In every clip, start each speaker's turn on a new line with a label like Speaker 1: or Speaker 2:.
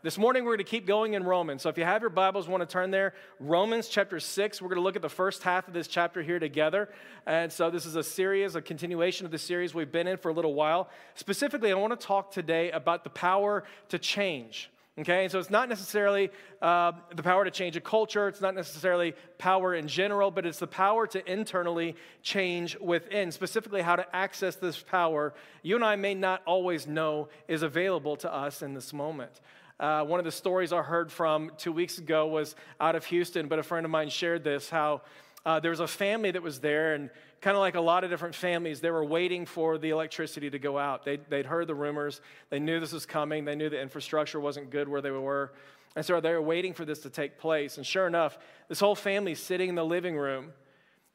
Speaker 1: This morning, we're going to keep going in Romans. So, if you have your Bibles, want to turn there, Romans chapter 6. We're going to look at the first half of this chapter here together. And so, this is a series, a continuation of the series we've been in for a little while. Specifically, I want to talk today about the power to change. Okay, and so it's not necessarily uh, the power to change a culture, it's not necessarily power in general, but it's the power to internally change within. Specifically, how to access this power you and I may not always know is available to us in this moment. Uh, one of the stories I heard from two weeks ago was out of Houston, but a friend of mine shared this how uh, there was a family that was there, and kind of like a lot of different families, they were waiting for the electricity to go out. They'd, they'd heard the rumors, they knew this was coming, they knew the infrastructure wasn't good where they were. And so they were waiting for this to take place. And sure enough, this whole family's sitting in the living room.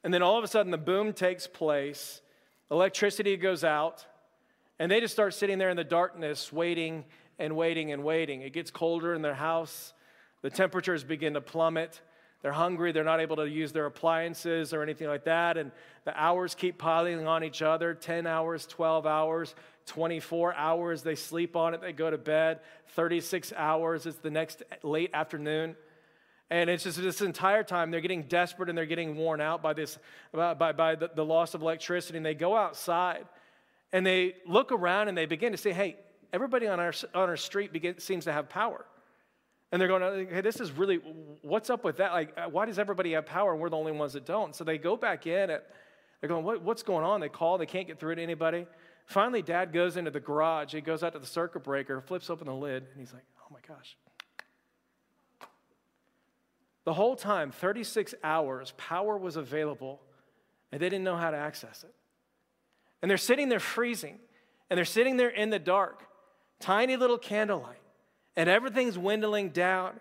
Speaker 1: And then all of a sudden, the boom takes place, electricity goes out, and they just start sitting there in the darkness, waiting and waiting and waiting. It gets colder in their house, the temperatures begin to plummet. They're hungry, they're not able to use their appliances or anything like that, and the hours keep piling on each other 10 hours, 12 hours, 24 hours. They sleep on it, they go to bed, 36 hours. It's the next late afternoon. And it's just this entire time they're getting desperate and they're getting worn out by this, by, by, the, the loss of electricity. And they go outside and they look around and they begin to say, hey, everybody on our, on our street begin, seems to have power. And they're going, hey, this is really, what's up with that? Like, uh, why does everybody have power and we're the only ones that don't? So they go back in and they're going, what, what's going on? They call, they can't get through to anybody. Finally, dad goes into the garage. He goes out to the circuit breaker, flips open the lid, and he's like, oh my gosh. The whole time, 36 hours, power was available, and they didn't know how to access it. And they're sitting there freezing, and they're sitting there in the dark tiny little candlelight, and everything's dwindling down.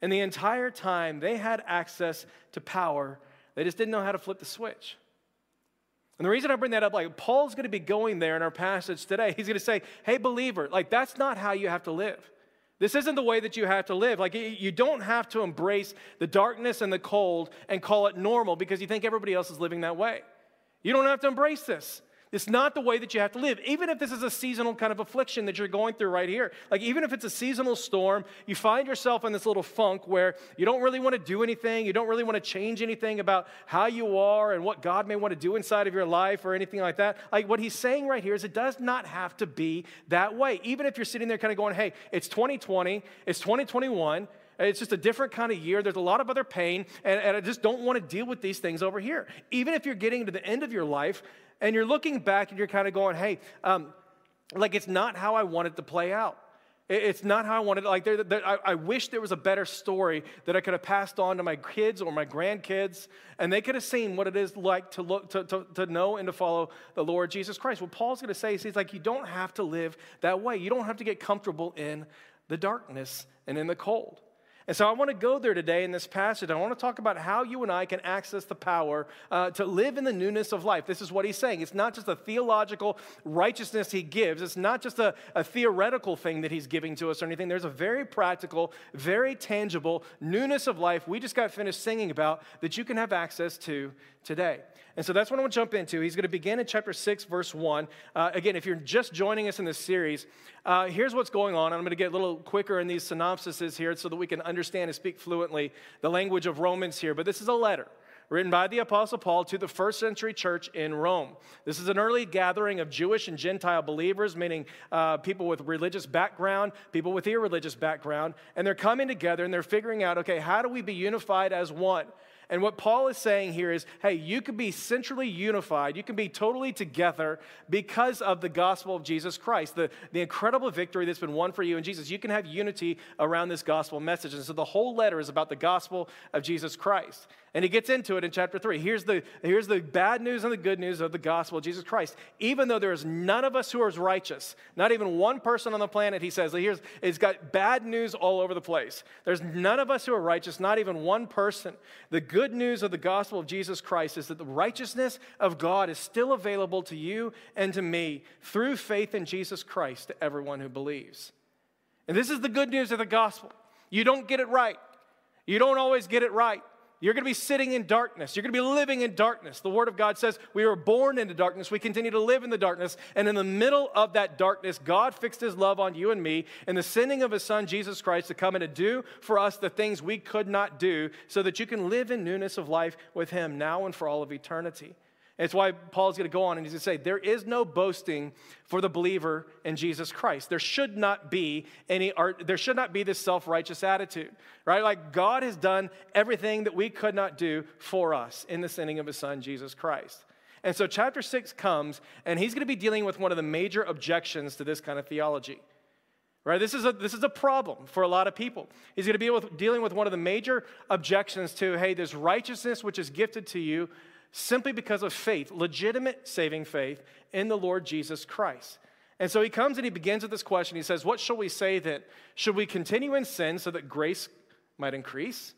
Speaker 1: And the entire time they had access to power, they just didn't know how to flip the switch. And the reason I bring that up, like Paul's going to be going there in our passage today. He's going to say, hey, believer, like that's not how you have to live. This isn't the way that you have to live. Like, you don't have to embrace the darkness and the cold and call it normal because you think everybody else is living that way. You don't have to embrace this. It's not the way that you have to live. Even if this is a seasonal kind of affliction that you're going through right here. Like, even if it's a seasonal storm, you find yourself in this little funk where you don't really want to do anything. You don't really want to change anything about how you are and what God may want to do inside of your life or anything like that. Like, what he's saying right here is it does not have to be that way. Even if you're sitting there kind of going, hey, it's 2020, it's 2021. It's just a different kind of year. There's a lot of other pain, and, and I just don't want to deal with these things over here. Even if you're getting to the end of your life and you're looking back and you're kind of going, hey, um, like it's not how I wanted to play out. It's not how I wanted. Like, I, I, wish there was a better story that I could have passed on to my kids or my grandkids, and they could have seen what it is like to look, to, to, to know and to follow the Lord Jesus Christ. What Paul's going to say is, he's like, you don't have to live that way. You don't have to get comfortable in the darkness and in the cold. And so I want to go there today in this passage. I want to talk about how you and I can access the power uh, to live in the newness of life. This is what he's saying. It's not just a theological righteousness he gives, it's not just a, a theoretical thing that he's giving to us or anything. There's a very practical, very tangible newness of life we just got finished singing about that you can have access to today. And so that's what I want to jump into. He's going to begin in chapter 6, verse 1. Uh, again, if you're just joining us in this series, uh, here's what's going on. I'm going to get a little quicker in these synopsises here so that we can understand and speak fluently the language of Romans here. But this is a letter written by the Apostle Paul to the first century church in Rome. This is an early gathering of Jewish and Gentile believers, meaning uh, people with religious background, people with irreligious background, and they're coming together and they're figuring out okay, how do we be unified as one? And what Paul is saying here is hey, you can be centrally unified, you can be totally together because of the gospel of Jesus Christ, the, the incredible victory that's been won for you in Jesus. You can have unity around this gospel message. And so the whole letter is about the gospel of Jesus Christ. And he gets into it in chapter 3. Here's the, here's the bad news and the good news of the gospel of Jesus Christ. Even though there is none of us who are righteous, not even one person on the planet, he says, here's, it's got bad news all over the place. There's none of us who are righteous, not even one person. The good news of the gospel of Jesus Christ is that the righteousness of God is still available to you and to me through faith in Jesus Christ to everyone who believes. And this is the good news of the gospel. You don't get it right. You don't always get it right. You're going to be sitting in darkness. You're going to be living in darkness. The Word of God says we were born into darkness. We continue to live in the darkness. And in the middle of that darkness, God fixed His love on you and me and the sending of His Son, Jesus Christ, to come and to do for us the things we could not do so that you can live in newness of life with Him now and for all of eternity. It's why Paul's going to go on and he's going to say, There is no boasting for the believer in Jesus Christ. There should not be any art, there should not be this self righteous attitude, right? Like God has done everything that we could not do for us in the sending of his son, Jesus Christ. And so chapter six comes, and he's going to be dealing with one of the major objections to this kind of theology. Right? This is, a, this is a problem for a lot of people. He's going to be with, dealing with one of the major objections to, hey, this righteousness which is gifted to you simply because of faith, legitimate saving faith in the Lord Jesus Christ. And so he comes and he begins with this question. He says, What shall we say then? Should we continue in sin so that grace might increase?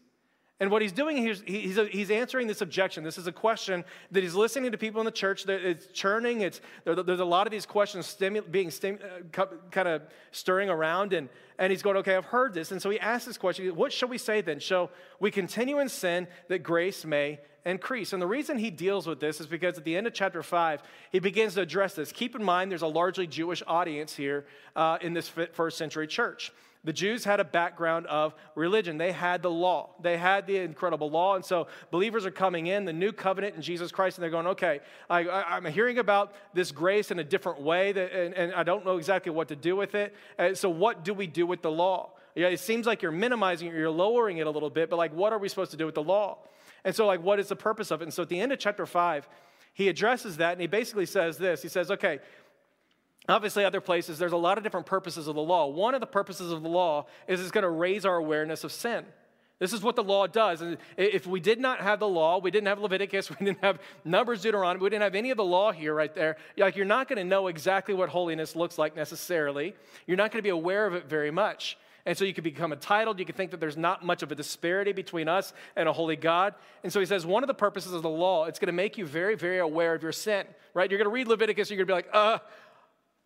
Speaker 1: And what he's doing here, he's, he's answering this objection. This is a question that he's listening to people in the church that it's churning. It's, there's a lot of these questions stimu- being stimu- uh, kind of stirring around. And, and he's going, okay, I've heard this. And so he asks this question What shall we say then? Shall we continue in sin that grace may increase. And the reason he deals with this is because at the end of chapter 5, he begins to address this. Keep in mind, there's a largely Jewish audience here uh, in this first century church. The Jews had a background of religion. They had the law. They had the incredible law. And so believers are coming in, the new covenant in Jesus Christ, and they're going, okay, I, am hearing about this grace in a different way, that, and, and, I don't know exactly what to do with it. And so, what do we do with the law? Yeah, it seems like you're minimizing it, you're lowering it a little bit, but like, what are we supposed to do with the law? And so, like, what is the purpose of it? And so, at the end of chapter five, he addresses that and he basically says this He says, okay, obviously, other places, there's a lot of different purposes of the law. One of the purposes of the law is it's going to raise our awareness of sin. This is what the law does. And if we did not have the law, we didn't have Leviticus, we didn't have Numbers, Deuteronomy, we didn't have any of the law here right there, like you're not going to know exactly what holiness looks like necessarily. You're not going to be aware of it very much. And so you could become entitled. You could think that there's not much of a disparity between us and a holy God. And so he says one of the purposes of the law, it's going to make you very, very aware of your sin, right? You're going to read Leviticus, you're going to be like, uh,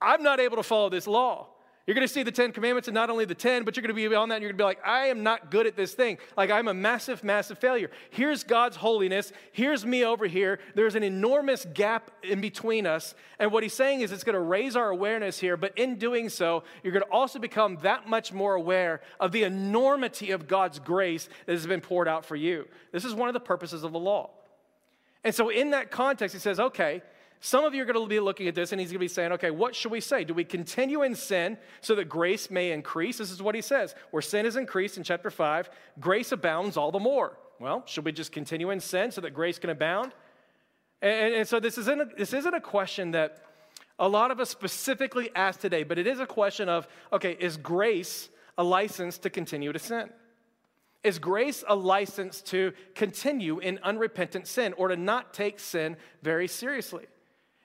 Speaker 1: I'm not able to follow this law. You're going to see the Ten Commandments and not only the Ten, but you're going to be on that and you're going to be like, I am not good at this thing. Like, I'm a massive, massive failure. Here's God's holiness. Here's me over here. There's an enormous gap in between us. And what he's saying is it's going to raise our awareness here, but in doing so, you're going to also become that much more aware of the enormity of God's grace that has been poured out for you. This is one of the purposes of the law. And so, in that context, he says, okay, some of you are going to be looking at this and he's going to be saying, okay, what should we say? Do we continue in sin so that grace may increase? This is what he says. Where sin is increased in chapter 5, grace abounds all the more. Well, should we just continue in sin so that grace can abound? And, and so this isn't, a, this isn't a question that a lot of us specifically ask today, but it is a question of, okay, is grace a license to continue to sin? Is grace a license to continue in unrepentant sin or to not take sin very seriously?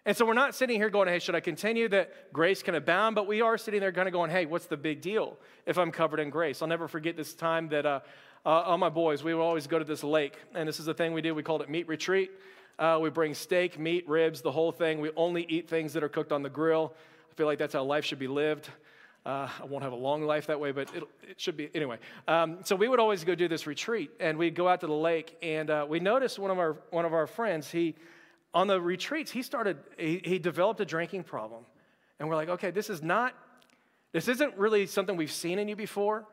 Speaker 1: And so we're not sitting here going, hey, should I continue that grace can abound? But we are sitting there kind of going, hey, what's the big deal if I'm covered in grace? I'll never forget this time that uh, uh, all my boys, we would always go to this lake. And this is the thing we do. We called it meat retreat. Uh, we bring steak, meat, ribs, the whole thing. We only eat things that are cooked on the grill. I feel like that's how life should be lived. Uh, I won't have a long life that way, but it should be anyway. Um, so we would always go do this retreat, and we'd go out to the lake, and uh, we noticed one of our one of our friends. He on the retreats, he started, he, he developed a drinking problem. And we're like, okay, this is not, this isn't really something we've seen in you before.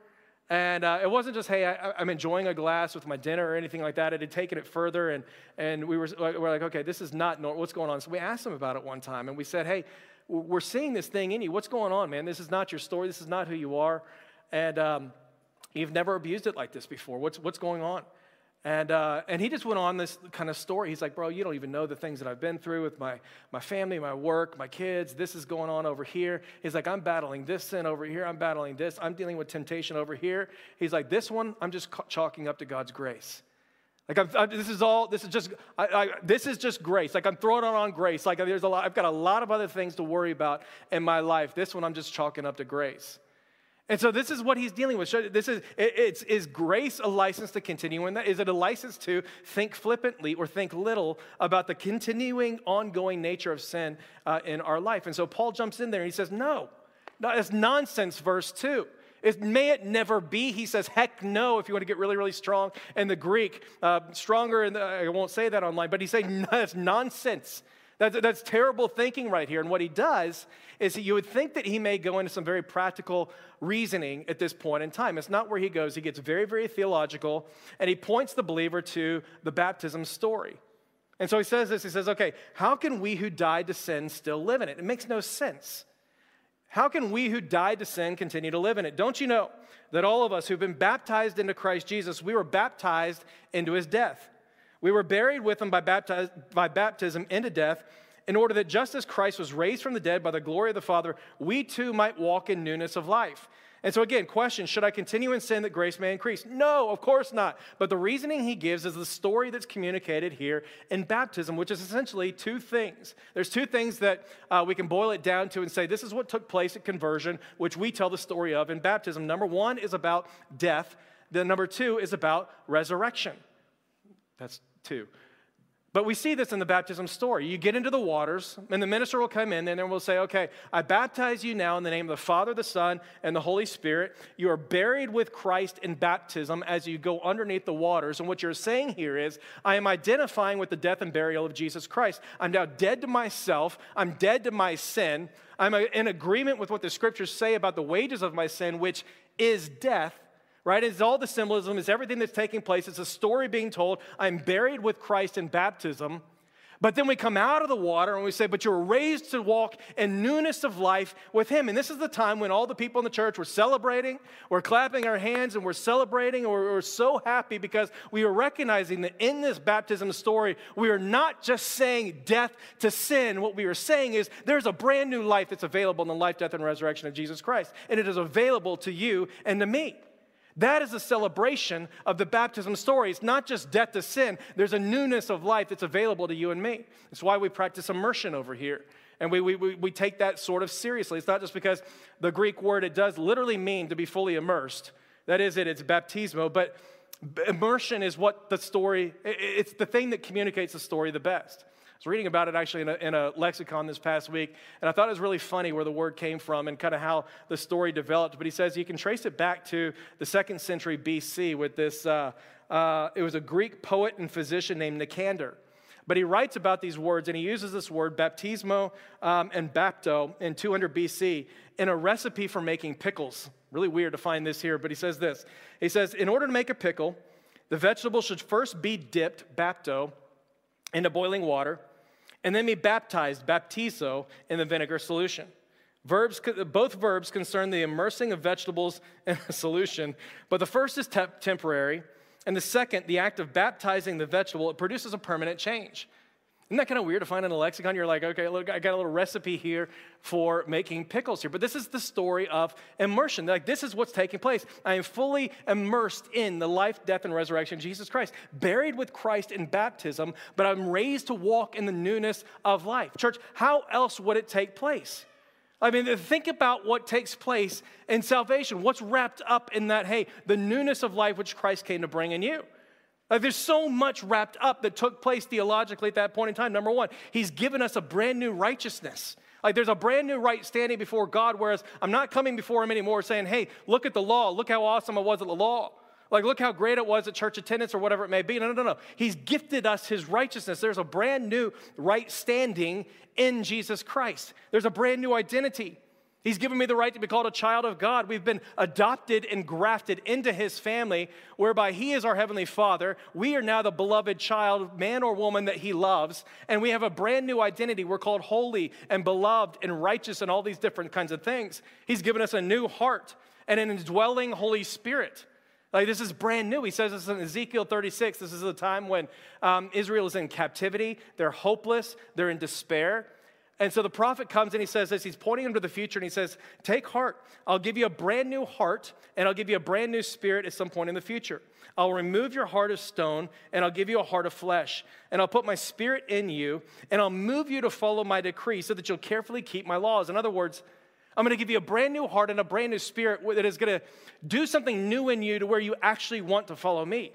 Speaker 1: And uh, it wasn't just, hey, I, am enjoying a glass with my dinner or anything like that. It had taken it further, and, and we were, we're like, okay, this is not normal. What's going on? So we asked him about it one time, and we said, hey, we're seeing this thing in you. What's going on, man? This is not your story. This is not who you are. And um, you've never abused it like this before. What's, what's going on? And, uh, and he just went on this kind of story. He's like, Bro, you don't even know the things that I've been through with my, my family, my work, my kids. This is going on over here. He's like, I'm battling this sin over here. I'm battling this. I'm dealing with temptation over here. He's like, This one, I'm just chalking up to God's grace. Like, I'm, I'm, this is all, this is just, I, I, this is just grace. Like, I'm throwing it on grace. Like, there's a lot, I've got a lot of other things to worry about in my life. This one, I'm just chalking up to grace. And so this is what he's dealing with. This is it's is grace a license to continue in that? Is it a license to think flippantly or think little about the continuing, ongoing nature of sin uh, in our life? And so Paul jumps in there and he says, "No, it's nonsense." Verse two. It, may it never be. He says, heck no, if you want to get really, really strong. And the Greek, uh, stronger, and I won't say that online, but he's saying that's nonsense. That's, that's terrible thinking right here. And what he does is you would think that he may go into some very practical reasoning at this point in time. It's not where he goes. He gets very, very theological, and he points the believer to the baptism story. And so he says this he says, okay, how can we who died to sin still live in it? It makes no sense. How can we who died to sin continue to live in it? Don't you know that all of us who've been baptized into Christ Jesus, we were baptized into his death? We were buried with him by, by baptism into death, in order that just as Christ was raised from the dead by the glory of the Father, we too might walk in newness of life. And so, again, question should I continue in sin that grace may increase? No, of course not. But the reasoning he gives is the story that's communicated here in baptism, which is essentially two things. There's two things that uh, we can boil it down to and say this is what took place at conversion, which we tell the story of in baptism. Number one is about death, then, number two is about resurrection. That's two. But we see this in the baptism story. You get into the waters, and the minister will come in, and then we'll say, Okay, I baptize you now in the name of the Father, the Son, and the Holy Spirit. You are buried with Christ in baptism as you go underneath the waters. And what you're saying here is, I am identifying with the death and burial of Jesus Christ. I'm now dead to myself, I'm dead to my sin. I'm uh, in agreement with what the scriptures say about the wages of my sin, which is death right? It's all the symbolism, it's everything that's taking place. It's a story being told. I'm buried with Christ in baptism. But then we come out of the water and we say, But you were raised to walk in newness of life with Him. And this is the time when all the people in the church were celebrating, we're clapping our hands, and we're celebrating, and we're, we're so happy because we are recognizing that in this baptism story, we are not just saying death to sin. What we are saying is there's a brand new life that's available in the life, death, and resurrection of Jesus Christ. And it is available to you and to me. That is a celebration of the baptism story. It's not just death to sin, there's a newness of life that's available to you and me. That's why we practice immersion over here. And we, we, we take that sort of seriously. It's not just because the Greek word, it does literally mean to be fully immersed. That is it, it's baptismo. But immersion is what the story, it's the thing that communicates the story the best was reading about it actually in a, in a, lexicon this past week, and I thought it was really funny where the word came from and kind of how the story developed. But he says you can trace it back to the second century BC with this, uh, uh, it was a Greek poet and physician named Nicander. But he writes about these words, and he uses this word, baptismo um, and bapto, in 200 BC in a recipe for making pickles. Really weird to find this here, but he says this. He says, in order to make a pickle, the vegetable should first be dipped, bapto, into boiling water and then be baptized, baptizo, in the vinegar solution. Verbs, both verbs concern the immersing of vegetables in a solution, but the first is te- temporary, and the second, the act of baptizing the vegetable, it produces a permanent change. Isn't that kind of weird to find in a lexicon? You're like, okay, look, I got a little recipe here for making pickles here. But this is the story of immersion. Like, this is what's taking place. I am fully immersed in the life, death, and resurrection of Jesus Christ, buried with Christ in baptism, but I'm raised to walk in the newness of life. Church, how else would it take place? I mean, think about what takes place in salvation. What's wrapped up in that, hey, the newness of life which Christ came to bring in you? Like there's so much wrapped up that took place theologically at that point in time. Number one, he's given us a brand new righteousness. Like there's a brand new right standing before God, whereas I'm not coming before him anymore saying, hey, look at the law. Look how awesome I was at the law. Like, look how great it was at church attendance or whatever it may be. No, no, no, no. He's gifted us his righteousness. There's a brand new right standing in Jesus Christ, there's a brand new identity. He's given me the right to be called a child of God. We've been adopted and grafted into his family, whereby he is our heavenly father. We are now the beloved child, man or woman that he loves. And we have a brand new identity. We're called holy and beloved and righteous and all these different kinds of things. He's given us a new heart and an indwelling Holy Spirit. Like this is brand new. He says this in Ezekiel 36. This is the time when um, Israel is in captivity. They're hopeless. They're in despair. And so the prophet comes and he says this. He's pointing him to the future and he says, Take heart. I'll give you a brand new heart and I'll give you a brand new spirit at some point in the future. I'll remove your heart of stone and I'll give you a heart of flesh. And I'll put my spirit in you and I'll move you to follow my decree so that you'll carefully keep my laws. In other words, I'm going to give you a brand new heart and a brand new spirit that is going to do something new in you to where you actually want to follow me.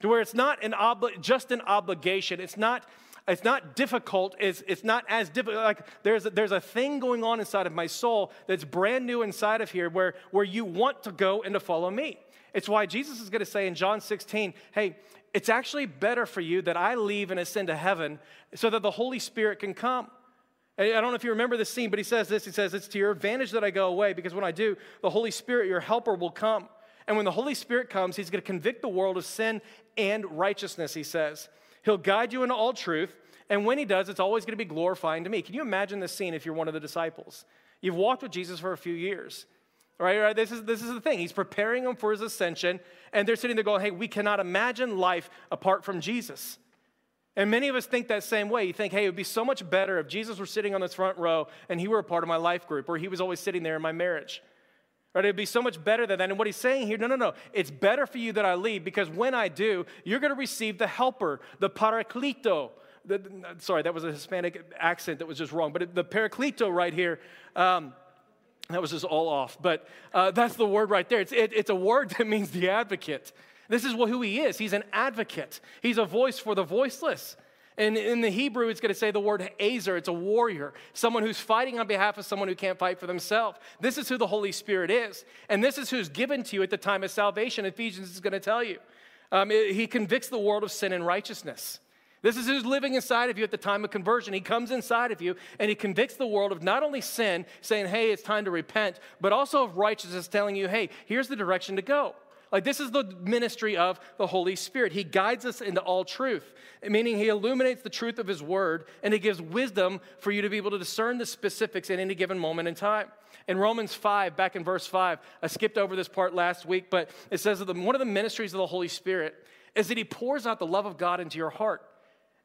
Speaker 1: To where it's not an just an obligation. It's not It's not difficult. It's, it's not as difficult. Like there's, there's a thing going on inside of my soul that's brand new inside of here where, where you want to go and to follow me. It's why Jesus is going to say in John 16, hey, it's actually better for you that I leave and ascend to heaven so that the Holy Spirit can come. I don't know if you remember this scene, but he says this. He says, It's to your advantage that I go away because when I do, the Holy Spirit, your helper, will come. And when the Holy Spirit comes, he's going to convict the world of sin and righteousness, he says. He'll guide you into all truth. And when he does, it's always going to be glorifying to me. Can you imagine this scene if you're one of the disciples? You've walked with Jesus for a few years. Right, right? This is, this is the thing. He's preparing them for his ascension, and they're sitting there going, Hey, we cannot imagine life apart from Jesus. And many of us think that same way. You think, hey, it would be so much better if Jesus were sitting on this front row and he were a part of my life group, or he was always sitting there in my marriage. Right? It'd be so much better than that. And what he's saying here, no, no, no. It's better for you that I leave because when I do, you're going to receive the helper, the paraclito. The, sorry, that was a Hispanic accent that was just wrong. But the paraclito right here, um, that was just all off. But uh, that's the word right there. It's, it, it's a word that means the advocate. This is who he is. He's an advocate, he's a voice for the voiceless. And in the Hebrew, it's going to say the word azer. It's a warrior, someone who's fighting on behalf of someone who can't fight for themselves. This is who the Holy Spirit is. And this is who's given to you at the time of salvation. Ephesians is going to tell you. Um, it, he convicts the world of sin and righteousness. This is who's living inside of you at the time of conversion. He comes inside of you and he convicts the world of not only sin, saying, hey, it's time to repent, but also of righteousness, telling you, hey, here's the direction to go. Like, this is the ministry of the Holy Spirit. He guides us into all truth, meaning He illuminates the truth of His word and He gives wisdom for you to be able to discern the specifics in any given moment in time. In Romans 5, back in verse 5, I skipped over this part last week, but it says that one of the ministries of the Holy Spirit is that He pours out the love of God into your heart.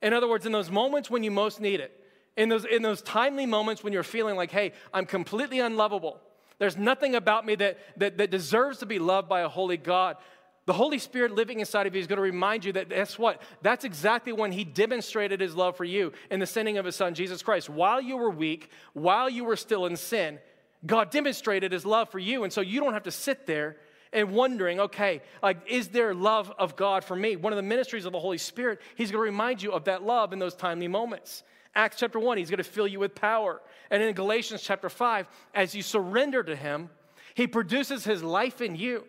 Speaker 1: In other words, in those moments when you most need it, in those, in those timely moments when you're feeling like, hey, I'm completely unlovable there's nothing about me that, that, that deserves to be loved by a holy God. The Holy Spirit living inside of you is going to remind you that guess what? That's exactly when He demonstrated His love for you in the sending of His Son, Jesus Christ. While you were weak, while you were still in sin, God demonstrated His love for you. And so you don't have to sit there and wondering, okay, like, is there love of God for me? One of the ministries of the Holy Spirit, He's going to remind you of that love in those timely moments. Acts chapter 1, he's going to fill you with power. And in Galatians chapter 5, as you surrender to him, he produces his life in you.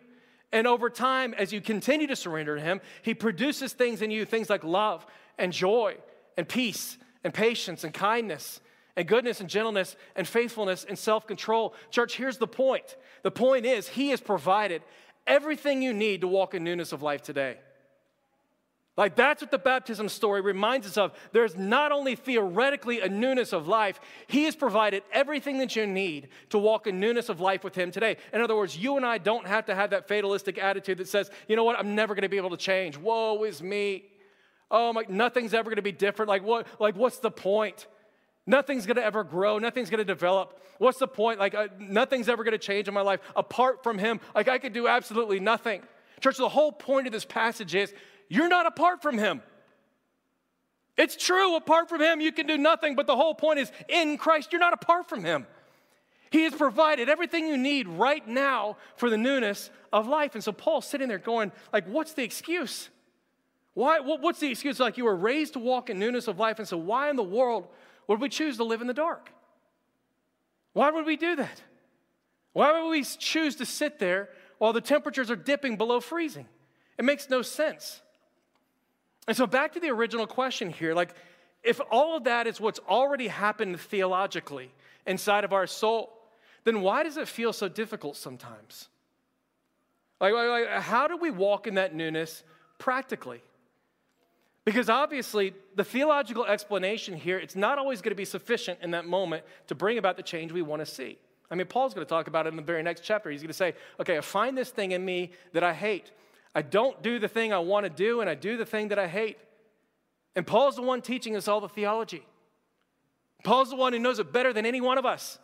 Speaker 1: And over time, as you continue to surrender to him, he produces things in you, things like love and joy and peace and patience and kindness and goodness and gentleness and faithfulness and self control. Church, here's the point the point is, he has provided everything you need to walk in newness of life today. Like that's what the baptism story reminds us of. There's not only theoretically a newness of life, He has provided everything that you need to walk in newness of life with Him today. In other words, you and I don't have to have that fatalistic attitude that says, you know what, I'm never going to be able to change. Woe is me. Oh my, nothing's ever going to be different. Like what? Like what's the point? Nothing's going to ever grow. Nothing's going to develop. What's the point? Like uh, nothing's ever going to change in my life apart from Him. Like I could do absolutely nothing. Church, the whole point of this passage is you're not apart from Him. It's true, apart from Him, you can do nothing, but the whole point is in Christ, you're not apart from Him. He has provided everything you need right now for the newness of life. And so Paul's sitting there going, like, what's the excuse? Why, what's the excuse? Like, you were raised to walk in newness of life, and so why in the world would we choose to live in the dark? Why would we do that? Why would we choose to sit there while the temperatures are dipping below freezing? It makes no sense. And so, back to the original question here like, if all of that is what's already happened theologically inside of our soul, then why does it feel so difficult sometimes? Like, like, how do we walk in that newness practically? Because obviously, the theological explanation here, it's not always going to be sufficient in that moment to bring about the change we want to see. I mean, Paul's going to talk about it in the very next chapter. He's going to say, okay, I find this thing in me that I hate. I don't do the thing I want to do, and I do the thing that I hate. And Paul's the one teaching us all the theology. Paul's the one who knows it better than any one of us.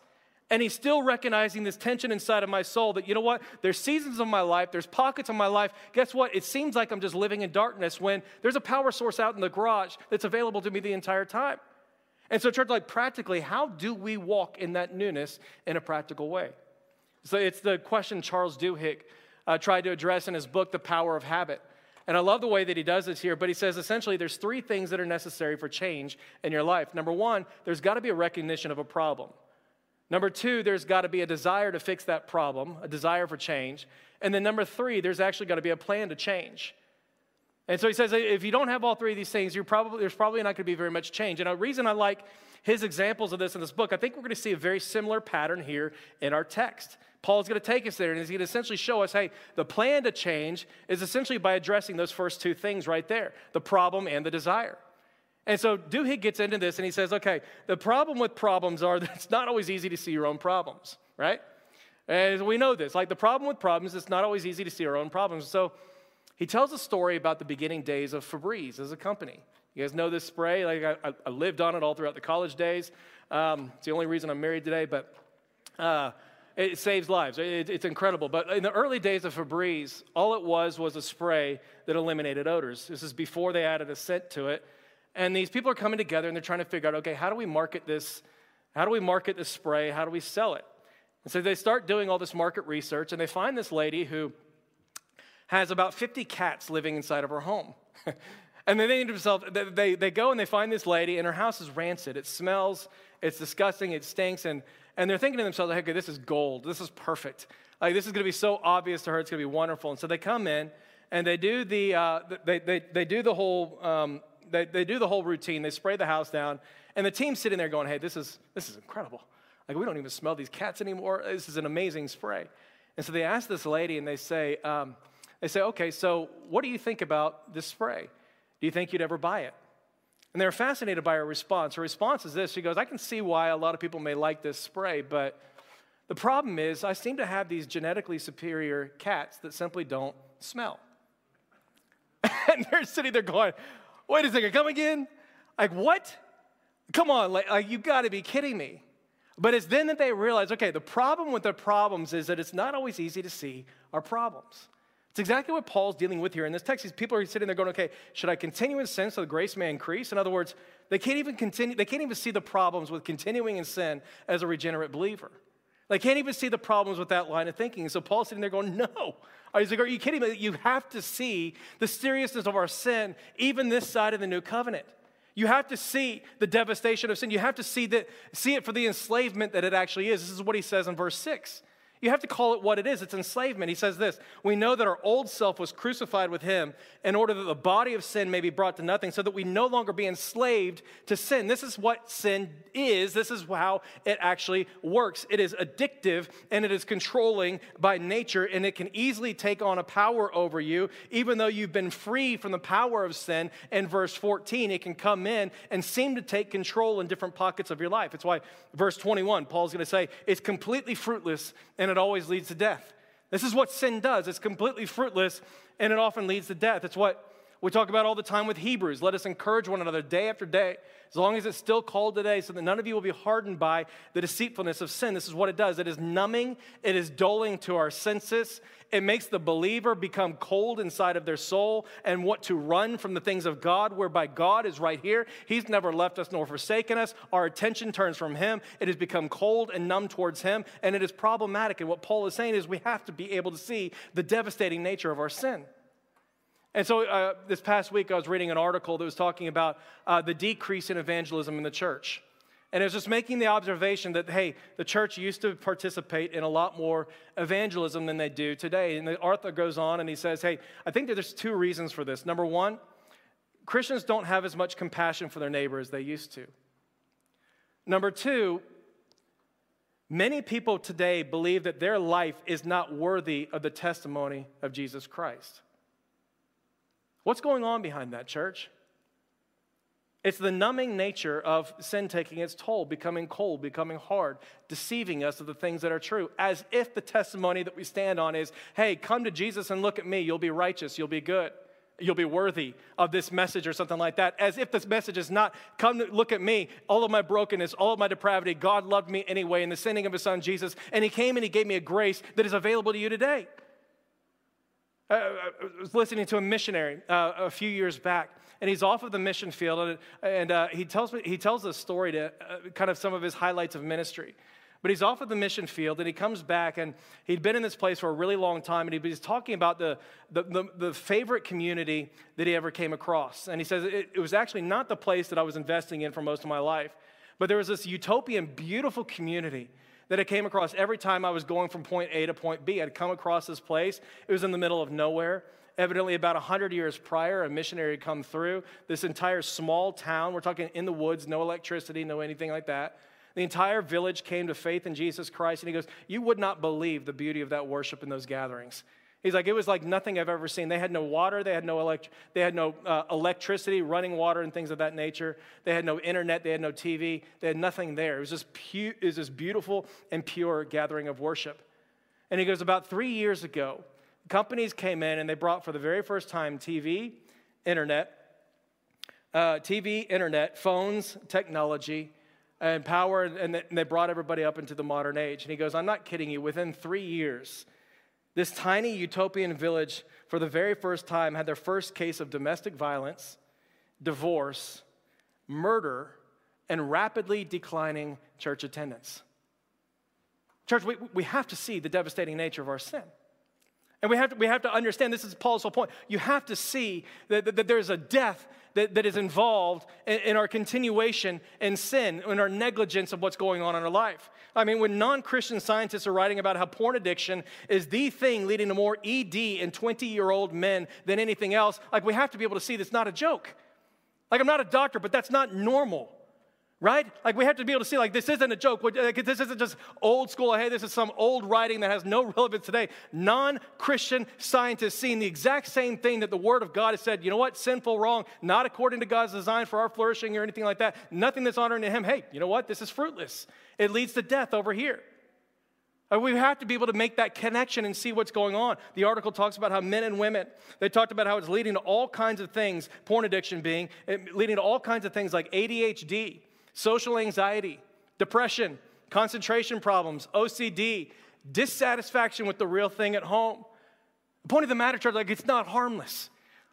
Speaker 1: And he's still recognizing this tension inside of my soul that, you know what? There's seasons of my life, there's pockets of my life. Guess what? It seems like I'm just living in darkness when there's a power source out in the garage that's available to me the entire time. And so, church, like practically, how do we walk in that newness in a practical way? So it's the question Charles Duhigg uh, tried to address in his book, The Power of Habit. And I love the way that he does this here, but he says essentially there's three things that are necessary for change in your life. Number one, there's got to be a recognition of a problem. Number two, there's got to be a desire to fix that problem, a desire for change. And then number three, there's actually got to be a plan to change. And so he says, if you don't have all three of these things, you're probably, there's probably not going to be very much change. And a reason I like his examples of this in this book, I think we're going to see a very similar pattern here in our text. Paul's going to take us there and he's going to essentially show us hey, the plan to change is essentially by addressing those first two things right there the problem and the desire. And so Duhigg gets into this and he says, okay, the problem with problems are that it's not always easy to see your own problems, right? And we know this. Like the problem with problems, it's not always easy to see our own problems. So he tells a story about the beginning days of Febreze as a company. You guys know this spray? Like I, I lived on it all throughout the college days. Um, it's the only reason I'm married today, but uh, it saves lives. It, it's incredible. But in the early days of Febreze, all it was was a spray that eliminated odors. This is before they added a scent to it. And these people are coming together and they're trying to figure out, okay, how do we market this? How do we market this spray? How do we sell it? And so they start doing all this market research and they find this lady who has about 50 cats living inside of her home. and they think to themselves, they, they go and they find this lady and her house is rancid. It smells, it's disgusting, it stinks. And, and they're thinking to themselves, okay, this is gold. This is perfect. Like, this is to be so obvious to her. It's to be wonderful. And so they come in and they do the, uh, they, they, they do the whole, um, they, they do the whole routine. They spray the house down. And the team's sitting there going, hey, this is, this is incredible. Like, we don't even smell these cats anymore. This is an amazing spray. And so they ask this lady and they say, um, they say, okay, so what do you think about this spray? Do you think you'd ever buy it? And they're fascinated by her response. Her response is this She goes, I can see why a lot of people may like this spray, but the problem is I seem to have these genetically superior cats that simply don't smell. and they're sitting there going, wait a second, come again? Like, what? Come on, like, like you got to be kidding me. But it's then that they realize okay, the problem with the problems is that it's not always easy to see our problems. It's exactly what Paul's dealing with here in this text. These people are sitting there going, okay, should I continue in sin so the grace may increase? In other words, they can't even continue, they can't even see the problems with continuing in sin as a regenerate believer. They can't even see the problems with that line of thinking. And so Paul's sitting there going, no. He's like, are you kidding me? You have to see the seriousness of our sin, even this side of the new covenant. You have to see the devastation of sin. You have to see, that, see it for the enslavement that it actually is. This is what he says in verse 6. You have to call it what it is. It's enslavement. He says this We know that our old self was crucified with him in order that the body of sin may be brought to nothing, so that we no longer be enslaved to sin. This is what sin is. This is how it actually works. It is addictive and it is controlling by nature, and it can easily take on a power over you, even though you've been free from the power of sin. In verse 14, it can come in and seem to take control in different pockets of your life. It's why verse 21, Paul's going to say, it's completely fruitless it always leads to death. This is what sin does. It's completely fruitless and it often leads to death. It's what we talk about all the time with Hebrews. Let us encourage one another day after day, as long as it's still called today, so that none of you will be hardened by the deceitfulness of sin. This is what it does it is numbing, it is dulling to our senses. It makes the believer become cold inside of their soul and want to run from the things of God, whereby God is right here. He's never left us nor forsaken us. Our attention turns from Him. It has become cold and numb towards Him, and it is problematic. And what Paul is saying is we have to be able to see the devastating nature of our sin. And so uh, this past week, I was reading an article that was talking about uh, the decrease in evangelism in the church. And it was just making the observation that, hey, the church used to participate in a lot more evangelism than they do today. And the author goes on and he says, hey, I think that there's two reasons for this. Number one, Christians don't have as much compassion for their neighbor as they used to. Number two, many people today believe that their life is not worthy of the testimony of Jesus Christ. What's going on behind that, church? It's the numbing nature of sin taking its toll, becoming cold, becoming hard, deceiving us of the things that are true, as if the testimony that we stand on is, hey, come to Jesus and look at me. You'll be righteous. You'll be good. You'll be worthy of this message or something like that. As if this message is not, come to look at me, all of my brokenness, all of my depravity. God loved me anyway in the sending of his son Jesus, and he came and he gave me a grace that is available to you today. Uh, I was listening to a missionary uh, a few years back, and he's off of the mission field, and, and uh, he tells me he tells a story to uh, kind of some of his highlights of ministry. But he's off of the mission field and he comes back and he'd been in this place for a really long time and he was talking about the, the, the, the favorite community that he ever came across. And he says it, it was actually not the place that I was investing in for most of my life, but there was this utopian, beautiful community that I came across every time I was going from point A to point B. I'd come across this place. It was in the middle of nowhere. Evidently, about 100 years prior, a missionary had come through. This entire small town, we're talking in the woods, no electricity, no anything like that. The entire village came to faith in Jesus Christ. And he goes, You would not believe the beauty of that worship in those gatherings. He's like, It was like nothing I've ever seen. They had no water, they had no, elect- they had no uh, electricity, running water, and things of that nature. They had no internet, they had no TV, they had nothing there. It was just pu- it was this beautiful and pure gathering of worship. And he goes, About three years ago, companies came in and they brought for the very first time TV, internet, uh, TV, internet, phones, technology and power, and they brought everybody up into the modern age. And he goes, I'm not kidding you, within three years, this tiny utopian village, for the very first time, had their first case of domestic violence, divorce, murder, and rapidly declining church attendance. Church, we, we have to see the devastating nature of our sin. And we have to, we have to understand this is Paul's whole point. You have to see that, that, that there's a death that, that is involved in, in, our continuation in sin, in our negligence of what's going on in our life. I mean, when non Christian scientists are writing about how porn addiction is the thing leading to more ED in 20 year old men than anything else, like we have to be able to see that's not a joke. Like, I'm not a doctor, but that's not normal right? Like we have to be able to see, like this isn't a joke. This isn't just old school. Hey, this is some old writing that has no relevance today. Non-Christian scientists seeing the exact same thing that the Word of God has said. You know what? Sinful, wrong, not according to God's design for our flourishing or anything like that. Nothing that's honoring to Him. Hey, you know what? This is fruitless. It leads to death over here. Uh, we have to be able to make that connection and see what's going on. The article talks about how men and women, they talked about how it's leading to all kinds of things, porn addiction being, leading to all kinds of things like ADHD, social anxiety, depression, concentration problems, OCD, dissatisfaction with the real thing at home. The point of the matter, church, like it's not harmless.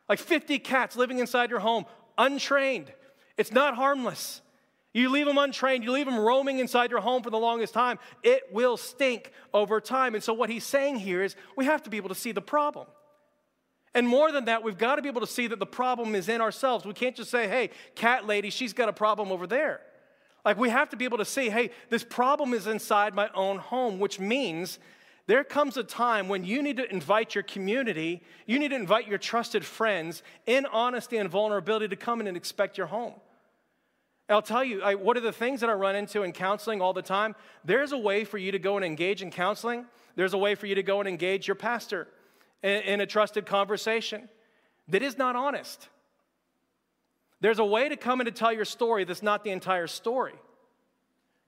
Speaker 1: Like 50 cats living inside your home, untrained. It's not harmless. You leave them untrained, you leave them roaming inside your home for the longest time, it will stink over time. And so, what he's saying here is we have to be able to see the problem. And more than that, we've got to be able to see that the problem is in ourselves. We can't just say, hey, cat lady, she's got a problem over there. Like we have to be able to see, hey, this problem is inside my own home, which means there comes a time when you need to invite your community, you need to invite your trusted friends in honesty and vulnerability to come in and expect your home. I'll tell you, I, what are the things that I run into in counseling all the time? There's a way for you to go and engage in counseling. There's a way for you to go and engage your pastor in, in a trusted conversation that is not honest. There's a way to come in to tell your story that's not the entire story.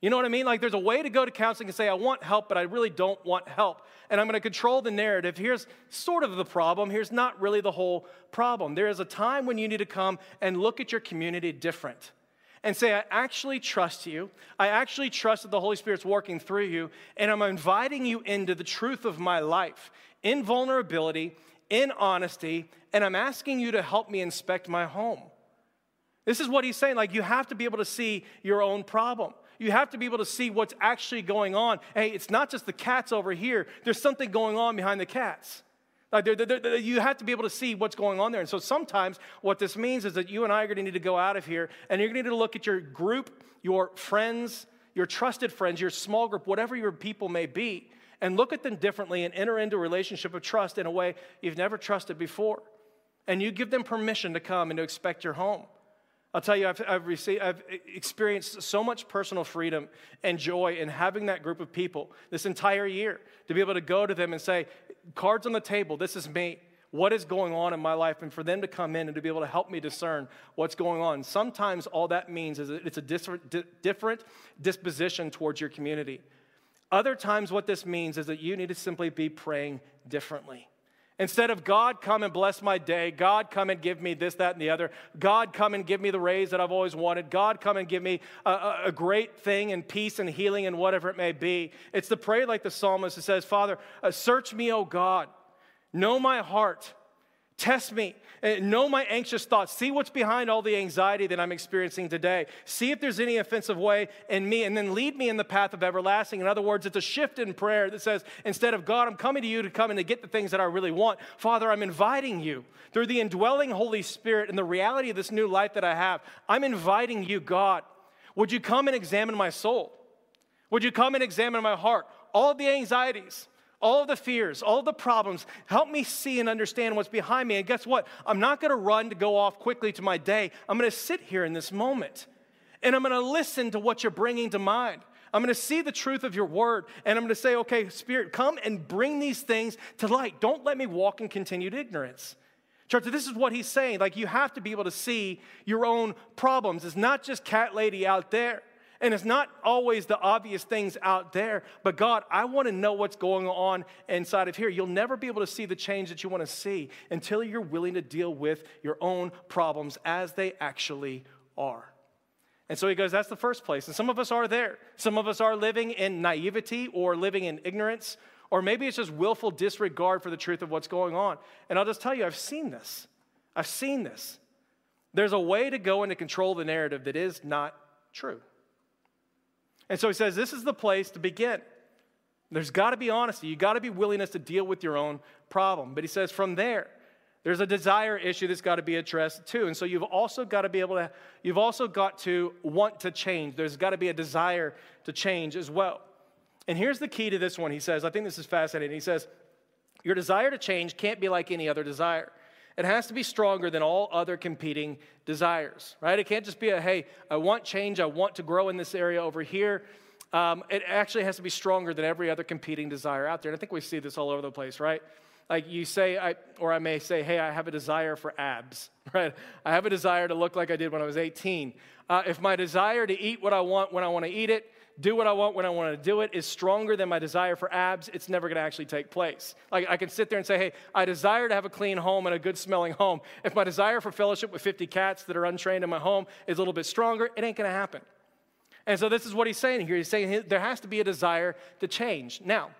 Speaker 1: You know what I mean? Like there's a way to go to counseling and say, I want help, but I really don't want help. And I'm going to control the narrative. Here's sort of the problem. Here's not really the whole problem. There is a time when you need to come and look at your community different and say, I actually trust you. I actually trust that the Holy Spirit's working through you, and I'm inviting you into the truth of my life in vulnerability, in honesty, and I'm asking you to help me inspect my home. This is what he's saying. Like, you have to be able to see your own problem. You have to be able to see what's actually going on. Hey, it's not just the cats over here, there's something going on behind the cats. Like they're, they're, they're, you have to be able to see what's going on there. And so sometimes what this means is that you and I are going to need to go out of here and you're going to need to look at your group, your friends, your trusted friends, your small group, whatever your people may be, and look at them differently and enter into a relationship of trust in a way you've never trusted before. And you give them permission to come and to expect your home. I'll tell you, I've, I've, received, I've experienced so much personal freedom and joy in having that group of people this entire year to be able to go to them and say, cards on the table, this is me. What is going on in my life? And for them to come in and to be able to help me discern what's going on. Sometimes all that means is that it's a different, different disposition towards your community. Other times, what this means is that you need to simply be praying differently. Instead of God, come and bless my day. God, come and give me this, that, and the other. God, come and give me the raise that I've always wanted. God, come and give me a, a, a great thing and peace and healing and whatever it may be. It's to pray like the psalmist who says, Father, uh, search me, O God. Know my heart. Test me. Eh, know my anxious thoughts. See what's behind all the anxiety that I'm experiencing today. See if there's any offensive way in me, and then lead me in the path of everlasting. In other words, it's a shift in prayer that says, instead of God, I'm coming to you to come and to get the things that I really want, Father, I'm inviting you through the indwelling Holy Spirit and the reality of this new life that I have. I'm inviting you, God. Would you come and examine my soul? Would you come and examine my heart? All the anxieties, all the fears, all the problems. Help me see and understand what's behind me. And guess what? I'm not going to run to go off quickly to my day. I'm going to sit here in this moment and I'm going to listen to what you're bringing to mind. I'm going to see the truth of your word and I'm going to say, okay, Spirit, come and bring these things to light. Don't let me walk in continued ignorance. Church, this is what he's saying. Like, you have to be able to see your own problems. It's not just cat lady out there. And it's not always the obvious things out there, but God, I want to know what's going on inside of here. You'll never be able to see the change that you want to see until you're willing to deal with your own problems as they actually are. And so he goes, that's the first place. And some of us are there. Some of us are living in naivety or living in ignorance, or maybe it's just willful disregard for the truth of what's going on. And I'll just tell you, I've seen this. I've seen this. There's a way to go and to control the narrative that is not true. And so he says, This is the place to begin. There's got to be honesty. You got to be willingness to deal with your own problem. But he says, from there, there's a desire issue that's got to be addressed too. And so you've also got to be able to, you've also got to want to change. There's got to be a desire to change as well. And here's the key to this one. He says, I think this is fascinating. He says, Your desire to change can't be like any other desire. It has to be stronger than all other competing desires, right? It can't just be a, hey, I want change, I want to grow in this area over here. Um, it actually has to be stronger than every other competing desire out there. And I think we see this all over the place, right? Like you say, I, or I may say, hey, I have a desire for abs, right? I have a desire to look like I did when I was 18. Uh, if my desire to eat what I want when I want to eat it do what I want when I want to do it is stronger than my desire for abs, it's never going to actually take place. Like I can sit there and say, hey, I desire to have a clean home and a good smelling home. If my desire for fellowship with 50 cats that are untrained in my home is a little bit stronger, it ain't going to happen. And so this is what he's saying here. He's saying there has to be a desire to change. Now,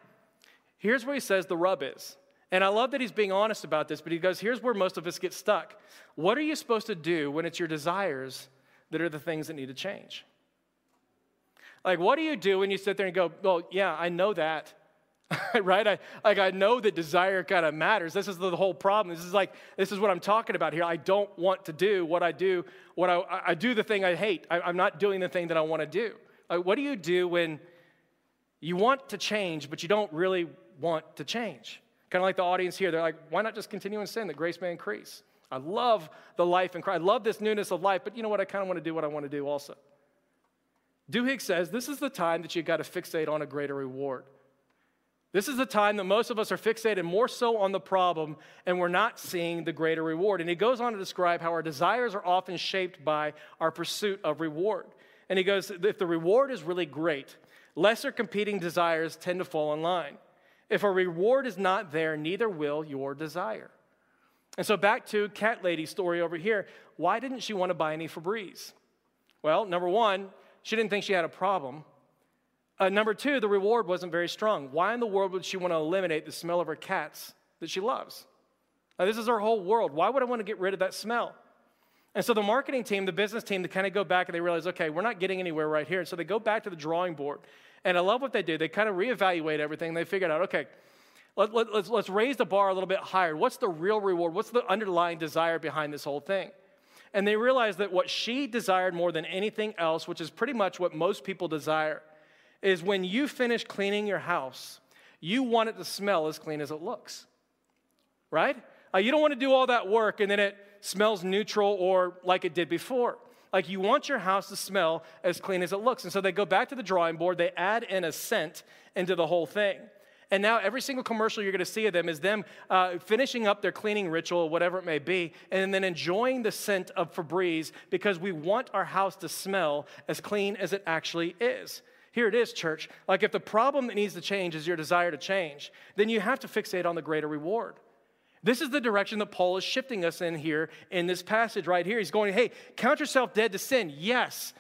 Speaker 1: here's where he says the rub is. And I love that he's being honest about this, but he goes, here's where most of us get stuck. What are you supposed to do when it's your desires that are the things that need to change? Like, what do you do when you sit there and go, well, yeah, I know that. right? I, like, I know that desire kind of matters. This is the whole problem. This is like, this is what I'm talking about here. I don't want to do what I do, what I, I do the thing I hate. I, I'm not doing the thing that I want to do. Like, what do you do when you want to change, but you don't really want to change? Kind of like the audience here. They're like, why not just continue in sin that grace may increase? I love the life in Christ. I love this newness of life, but you know what? I kind of want to do what I want to do also. Duhigg says this is the time that you've got to fixate on a greater reward. This is the time that most of us are fixated more so on the problem and we're not seeing the greater reward. And he goes on to describe how our desires are often shaped by our pursuit of reward. And he goes, if the reward is really great, lesser competing desires tend to fall in line. If a reward is not there, neither will your desire. And so back to Cat Lady's story over here. Why didn't she want to buy any Febreze? Well, number one, she didn't think she had a problem. Uh, number two, the reward wasn't very strong. Why in the world would she want to eliminate the smell of her cats that she loves? Now, this is her whole world. Why would I want to get rid of that smell? And so the marketing team, the business team, they kind of go back and they realize, okay, we're not getting anywhere right here. And so they go back to the drawing board. And I love what they do. They kind of reevaluate everything. They figured out, okay, let, let, let's, let's raise the bar a little bit higher. What's the real reward? What's the underlying desire behind this whole thing? And they realized that what she desired more than anything else, which is pretty much what most people desire, is when you finish cleaning your house, you want it to smell as clean as it looks. Right? Uh, you don't want to do all that work and then it smells neutral or like it did before. Like you want your house to smell as clean as it looks. And so they go back to the drawing board, they add in a scent into the whole thing. And now every single commercial you're going to see of them is them uh, finishing up their cleaning ritual, whatever it may be, and then enjoying the scent of Febreze because we want our house to smell as clean as it actually is. Here it is, church. Like if the problem that needs to change is your desire to change, then you have to fixate on the greater reward. This is the direction that Paul is shifting us in here in this passage right here. He's going, hey, count yourself dead to sin, yes,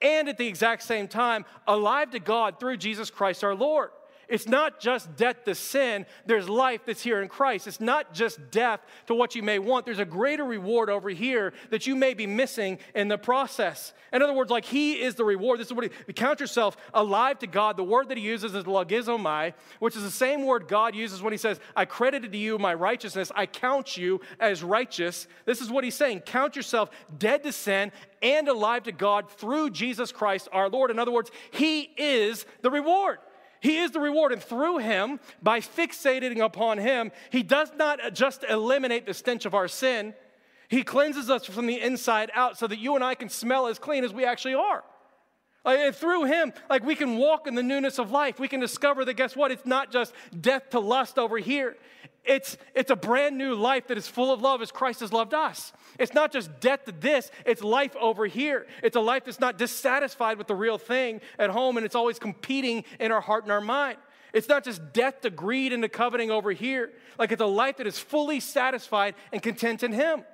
Speaker 1: and at the exact same time, alive to God through Jesus Christ our Lord. It's not just death to sin, there's life that's here in Christ. It's not just death to what you may want. There's a greater reward over here that you may be missing in the process. In other words, like He is the reward. This is what He count yourself alive to God. The word that He uses is logizomai, which is the same word God uses when He says, I credited to you my righteousness, I count you as righteous. This is what He's saying count yourself dead to sin and alive to God through Jesus Christ our Lord. In other words, He is the reward. He is the reward. And through him, by fixating upon him, he does not just eliminate the stench of our sin, he cleanses us from the inside out so that you and I can smell as clean as we actually are. Uh, and through him, like we can walk in the newness of life. We can discover that guess what? It's not just death to lust over here. It's, it's a brand new life that is full of love as Christ has loved us. It's not just death to this, it's life over here. It's a life that's not dissatisfied with the real thing at home and it's always competing in our heart and our mind. It's not just death to greed and to coveting over here. Like it's a life that is fully satisfied and content in Him.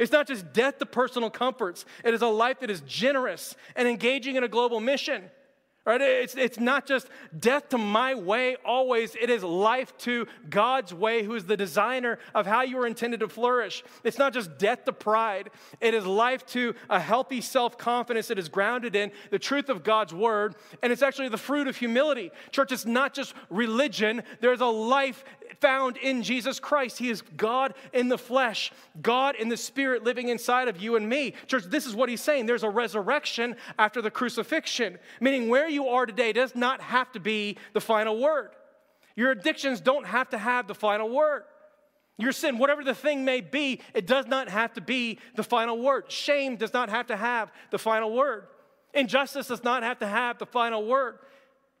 Speaker 1: It's not just death to personal comforts, it is a life that is generous and engaging in a global mission. Right? It's, it's not just death to my way always, it is life to God's way, who is the designer of how you are intended to flourish. It's not just death to pride, it is life to a healthy self confidence that is grounded in the truth of God's word, and it's actually the fruit of humility. Church, it's not just religion, there's a life found in Jesus Christ. He is God in the flesh, God in the spirit living inside of you and me. Church, this is what he's saying. There's a resurrection after the crucifixion, meaning where you are today does not have to be the final word. Your addictions don't have to have the final word. Your sin, whatever the thing may be, it does not have to be the final word. Shame does not have to have the final word. Injustice does not have to have the final word.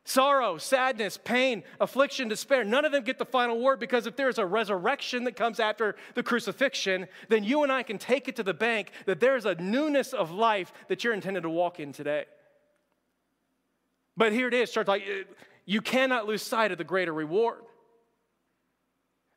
Speaker 1: Sorrow, sadness, pain, affliction, despair, none of them get the final word because if there's a resurrection that comes after the crucifixion, then you and I can take it to the bank that there's a newness of life that you're intended to walk in today. But here it is, church, like uh, you cannot lose sight of the greater reward.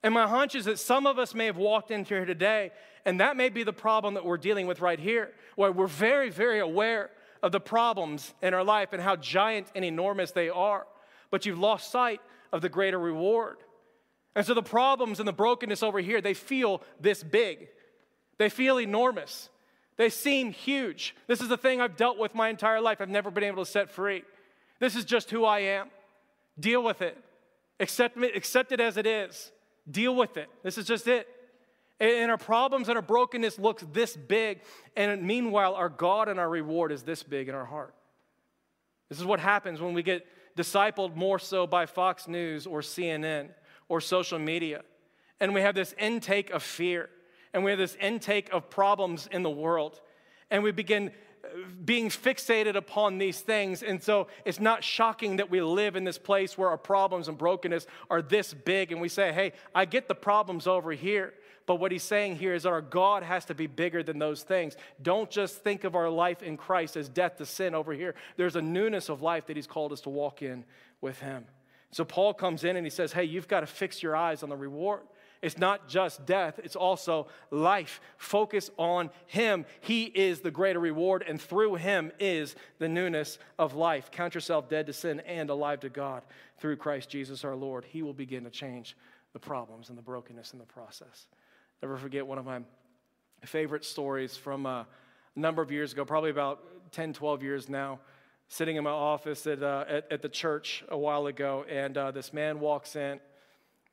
Speaker 1: And my hunch is that some of us may have walked into here today, and that may be the problem that we're dealing with right here, where we're very, very aware of the problems in our life and how giant and enormous they are, but you've lost sight of the greater reward. And so the problems and the brokenness over here, they feel this big. They feel enormous. They seem huge. This is the thing I've dealt with my entire life. I've never been able to set free. This is just who I am. Deal with it. Accept, accept it as it is. Deal with it. This is just it. And our problems and our brokenness looks this big. And meanwhile, our God and our reward is this big in our heart. This is what happens when we get discipled more so by Fox News or CNN or social media. And we have this intake of fear. And we have this intake of problems in the world. And we begin uh, being fixated upon these things. And so it's not shocking that we live in this place where our problems and brokenness are this big. And we say, hey, I get the problems over here. But what he's saying here is that our God has to be bigger than those things. Don't just think of our life in Christ as death to sin over here. There's a newness of life that he's called us to walk in with him. So Paul comes in and he says, Hey, you've got to fix your eyes on the reward. It's not just death, it's also life. Focus on Him. He is the greater reward, and through Him is the newness of life. Count yourself dead to sin and alive to God through Christ Jesus our Lord. He will begin to change the problems and the brokenness in the process. Never forget one of my favorite stories from a number of years ago, probably about 10, 12 years now, sitting in my office at, uh, at, at, the church a while ago, and uh, this man walks in,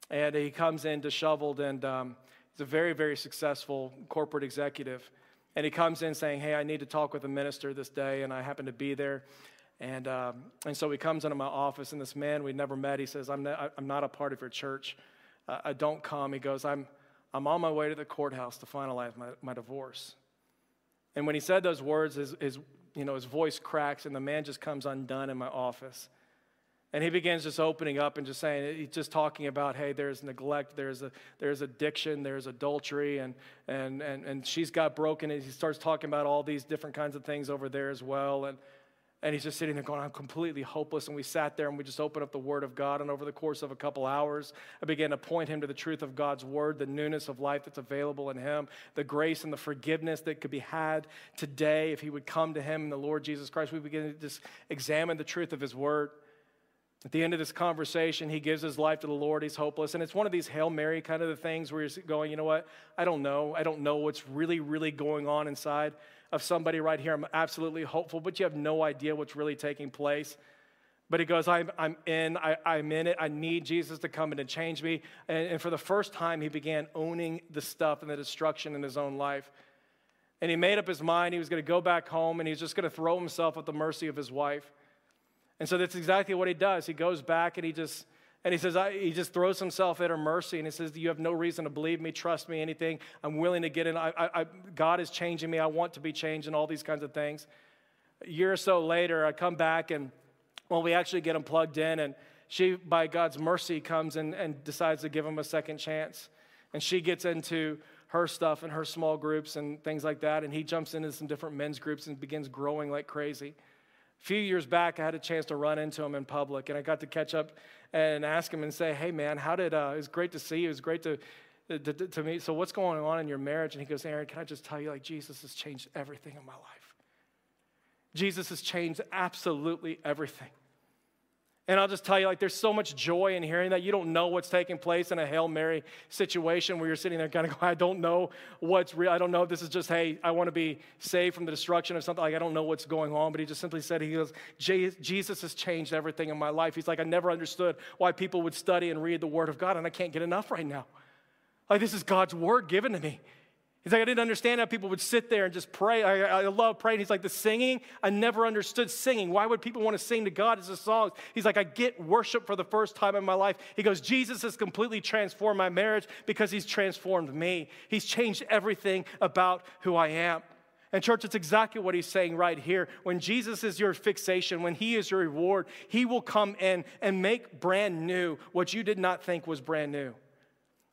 Speaker 1: and he comes in disheveled, and um, he's a very, very successful corporate executive. And he comes in saying, Hey, I need to talk with a minister this day, and I happen to be there. And, um, and so he comes into my office, and this man we'd never met, he says, I'm not, I'm not a part of your church. Uh, I don't come. He goes, I'm, I'm on my way to the courthouse to finalize my, my divorce. And when he said those words, his, his, you know, his voice cracks, and the man just comes undone in my office. And he begins just opening up and just saying, he's just talking about, hey, there's neglect, there's, a, there's addiction, there's adultery, and, and, and, and she's got broken. And he starts talking about all these different kinds of things over there as well. And, and he's just sitting there going, I'm completely hopeless. And we sat there and we just opened up the Word of God. And over the course of a couple hours, I began to point him to the truth of God's Word, the newness of life that's available in him, the grace and the forgiveness that could be had today if he would come to him in the Lord Jesus Christ. We began to just examine the truth of his Word. At the end of this conversation, he gives his life to the Lord. He's hopeless. And it's one of these Hail Mary kind of things where you're going, you know what? I don't know. I don't know what's really, really going on inside of somebody right here. I'm absolutely hopeful, but you have no idea what's really taking place. But he goes, I'm, I'm in, I, I'm in it. I need Jesus to come in and change me. And, and for the first time, he began owning the stuff and the destruction in his own life. And he made up his mind he was going to go back home and he's just going to throw himself at the mercy of his wife. And so that's exactly what he does. He goes back and he just and he says, he just throws himself at her mercy and he says, You have no reason to believe me, trust me, anything. I'm willing to get in. I, I, God is changing me. I want to be changed and all these kinds of things. A year or so later, I come back and, well, we actually get him plugged in. And she, by God's mercy, comes and, and decides to give him a second chance. And she gets into her stuff and her small groups and things like that. And he jumps into some different men's groups and begins growing like crazy. A few years back, I had a chance to run into him in public, and I got to catch up and ask him and say, Hey, man, how did, uh, it was great to see you. It was great to, to, to, meet. So, what's going on in your marriage? And he goes, Aaron, can I just tell you, like, Jesus has changed everything in my life. Jesus has changed absolutely everything. And I'll just tell you, like, there's so much joy in hearing that. You don't know what's taking place in a Hail Mary situation where you're sitting there kind of going, I don't know what's real. I don't know if this is just, hey, I want to be saved from the destruction of something. Like, I don't know what's going on. But he just simply said, he goes, Jesus has changed everything in my life. He's like, I never understood why people would study and read the Word of God, and I can't get enough right now. Like, this is God's Word given to me. He's like, I didn't understand how people would sit there and just pray. I, I love praying. He's like, the singing, I never understood singing. Why would people want to sing to God as a song? He's like, I get worship for the first time in my life. He goes, Jesus has completely transformed my marriage because he's transformed me. He's changed everything about who I am. And, church, it's exactly what he's saying right here. When Jesus is your fixation, when he is your reward, he will come in and make brand new what you did not think was brand new.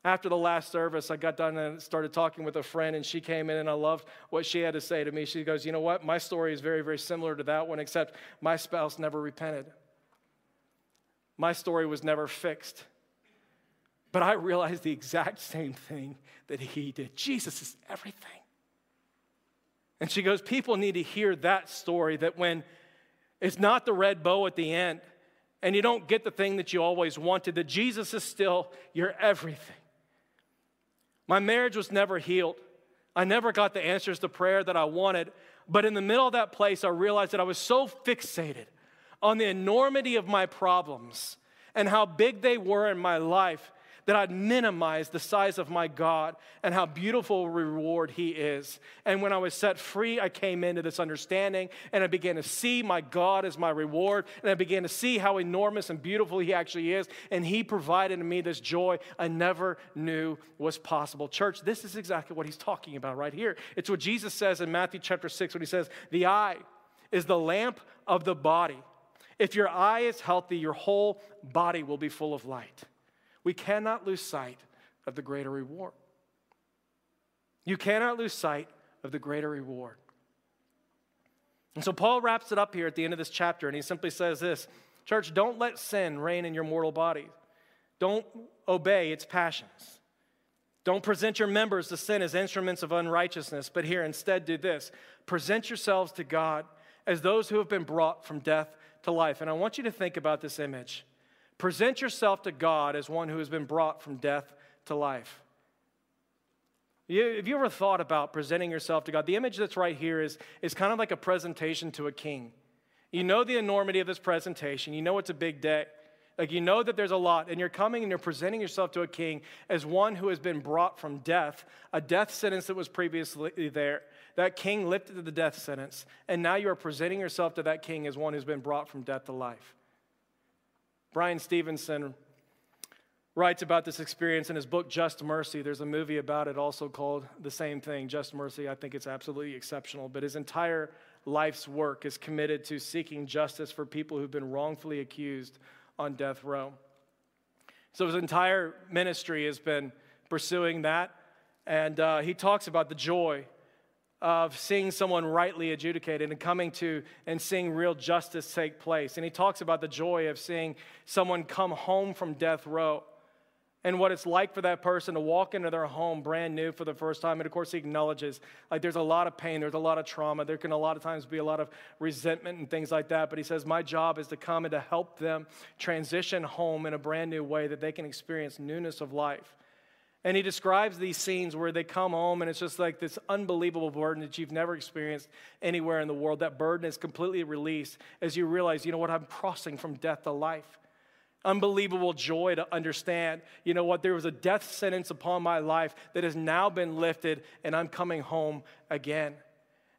Speaker 1: After the last service, I got done and started talking with a friend, and she came in, and I loved what she had to say to me. She goes, You know what? My story is very, very similar to that one, except my spouse never repented. My story was never fixed. But I realized the exact same thing that he did. Jesus is everything. And she goes, People need to hear that story that when it's not the red bow at the end, and you don't get the thing that you always wanted, that Jesus is still your everything. My marriage was never healed. I never got the answers to prayer that I wanted. But in the middle of that place, I realized that I was so fixated on the enormity of my problems and how big they were in my life that I'd minimize the size of my God and how beautiful a reward He is. And when I was set free, I came into this understanding and I began to see my God as my reward. And I began to see how enormous and beautiful He actually is. And He provided me this joy I never knew was possible. Church, this is exactly what He's talking about right here. It's what Jesus says in Matthew chapter 6 when He says, The eye is the lamp of the body. If your eye is healthy, your whole body will be full of light. We cannot lose sight of the greater reward. You cannot lose sight of the greater reward. And so Paul wraps it up here at the end of this chapter, and he simply says this Church, don't let sin reign in your mortal body. Don't obey its passions. Don't present your members to sin as instruments of unrighteousness, but here instead do this present yourselves to God as those who have been brought from death to life. And I want you to think about this image. Present yourself to God as one who has been brought from death to life. You, have you ever thought about presenting yourself to God? The image that's right here is, is kind of like a presentation to a king. You know the enormity of this presentation, you know it's a big day. Like you know that there's a lot, and you're coming and you're presenting yourself to a king as one who has been brought from death, a death sentence that was previously there. That king lifted the death sentence, and now you are presenting yourself to that king as one who's been brought from death to life. Bryan Stevenson writes about this experience in his book Just Mercy. There's a movie about it also called the same thing, Just Mercy. I think it's absolutely exceptional. But his entire life's work is committed to seeking justice for people who've been wrongfully accused on death row. So his entire ministry has been pursuing that. And uh, he talks about the joy of seeing someone rightly adjudicated and coming to and seeing real justice take place. And he talks about the joy of seeing someone come home from death row and what it's like for that person to walk into their home brand new for the first time. And of course, he acknowledges like there's a lot of pain, there's a lot of trauma, there can a lot of times be a lot of resentment and things like that. But he says, My job is to come and to help them transition home in a brand new way that they can experience newness of life. And he describes these scenes where they come home and it's just like this unbelievable burden that you've never experienced anywhere in the world. That burden is completely released as you realize, you know what, I'm crossing from death to life unbelievable joy to understand, you know what, there was a death sentence upon my life that has now been lifted and I'm coming home again.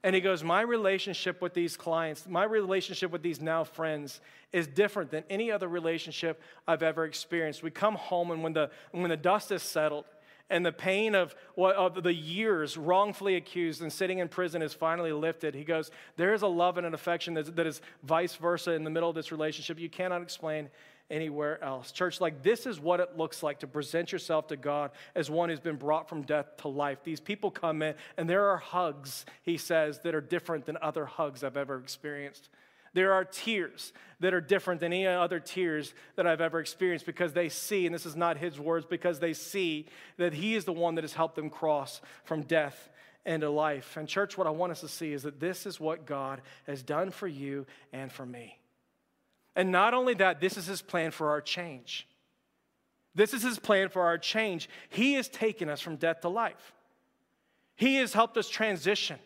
Speaker 1: And he goes, My relationship with these clients, my relationship with these now friends is different than any other relationship I've ever experienced. We come home, and when the, when the dust is settled and the pain of, of the years wrongfully accused and sitting in prison is finally lifted, he goes, There is a love and an affection that, that is vice versa in the middle of this relationship you cannot explain anywhere else. Church, like this is what it looks like to present yourself to God as one who's been brought from death to life. These people come in, and there are hugs, he says, that are different than other hugs I've ever experienced. There are tears that are different than any other tears that I've ever experienced because they see, and this is not his words, because they see that he is the one that has helped them cross from death into life. And, church, what I want us to see is that this is what God has done for you and for me. And not only that, this is his plan for our change. This is his plan for our change. He has taken us from death to life. He has helped us transition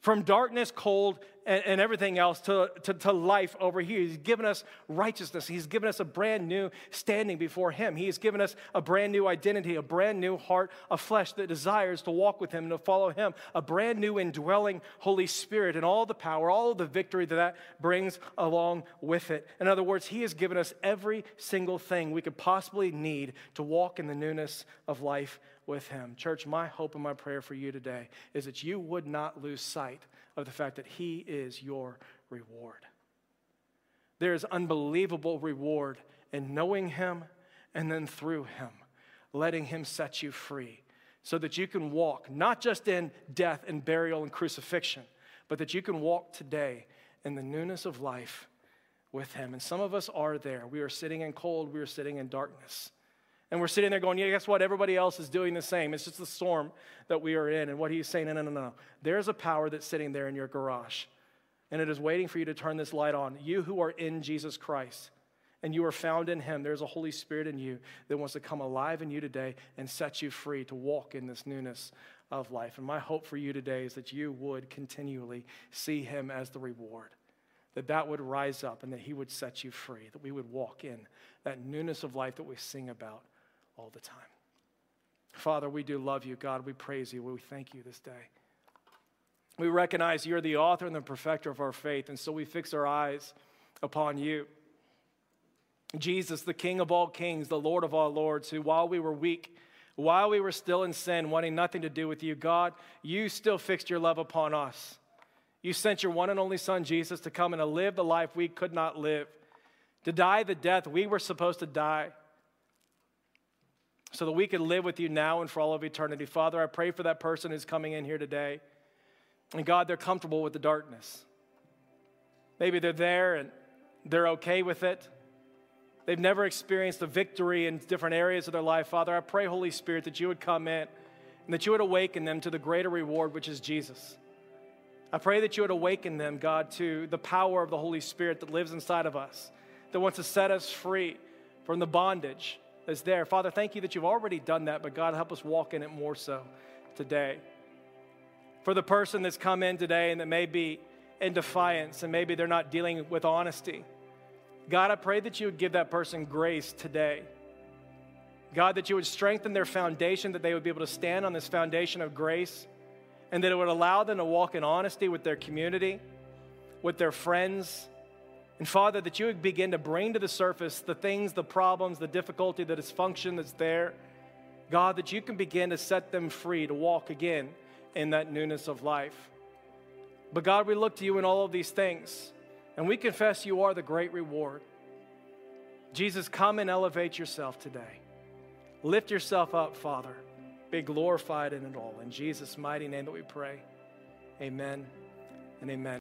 Speaker 1: from darkness, cold, and, and everything else to, to, to, life over here. He's given us righteousness. He's given us a brand new standing before Him. He has given us a brand new identity, a brand new heart of flesh that desires to walk with Him and to follow Him, a brand new indwelling Holy Spirit and all the power, all the victory that that brings along with it. In other words, He has given us every single thing we could possibly need to walk in the newness of life with Him. Church, my hope and my prayer for you today is that you would not lose sight of the fact that He is your reward. There is unbelievable reward in knowing Him and then through Him, letting Him set you free so that you can walk not just in death and burial and crucifixion, but that you can walk today in the newness of life with Him. And some of us are there. We are sitting in cold, we are sitting in darkness. And we're sitting there going, yeah, guess what? Everybody else is doing the same. It's just the storm that we are in. And what he's saying, no, no, no, no. There's a power that's sitting there in your garage, and it is waiting for you to turn this light on. You who are in Jesus Christ and you are found in him, there's a Holy Spirit in you that wants to come alive in you today and set you free to walk in this newness of life. And my hope for you today is that you would continually see him as the reward that that would rise up and that he would set you free, that we would walk in that newness of life that we sing about all the time. Father, we do love you. God, we praise you. We thank you this day. We recognize you're the author and the perfecter of our faith, and so we fix our eyes upon you. Jesus, the King of all kings, the Lord of all lords, who while we were weak, while we were still in sin, wanting nothing to do with you, God, you still fixed your love upon us. You sent your one and only Son, Jesus, to come and to live the life we could not live, to die the death we were supposed to die so that we can live with you now and for all of eternity. Father, I pray for that person who's coming in here today. And God, they're comfortable with the darkness. Maybe they're there and they're okay with it. They've never experienced a victory in different areas of their life. Father, I pray, Holy Spirit, that you would come in and that you would awaken them to the greater reward, which is Jesus. I pray that you would awaken them, God, to the power of the Holy Spirit that lives inside of us, that wants to set us free from the bondage that's there. Father, thank you that you've already done that, but God, help us walk in it more so today. For the person that's come in today and that may be in defiance and maybe they're not dealing with honesty, God, I pray that you would give that person grace today. God, that you would strengthen their foundation, that they would be able to stand on this foundation of grace, and that it would allow them to walk in honesty with their community, with their friends, and Father, that you would begin to bring to the surface the things, the problems, the difficulty, the dysfunction that's there. God, that you can begin to set them free to walk again in that newness of life. But God, we look to you in all of these things, and we confess you are the great reward. Jesus, come and elevate yourself today. Lift yourself up, Father. Be glorified in it all. In Jesus' mighty name that we pray. Amen and amen.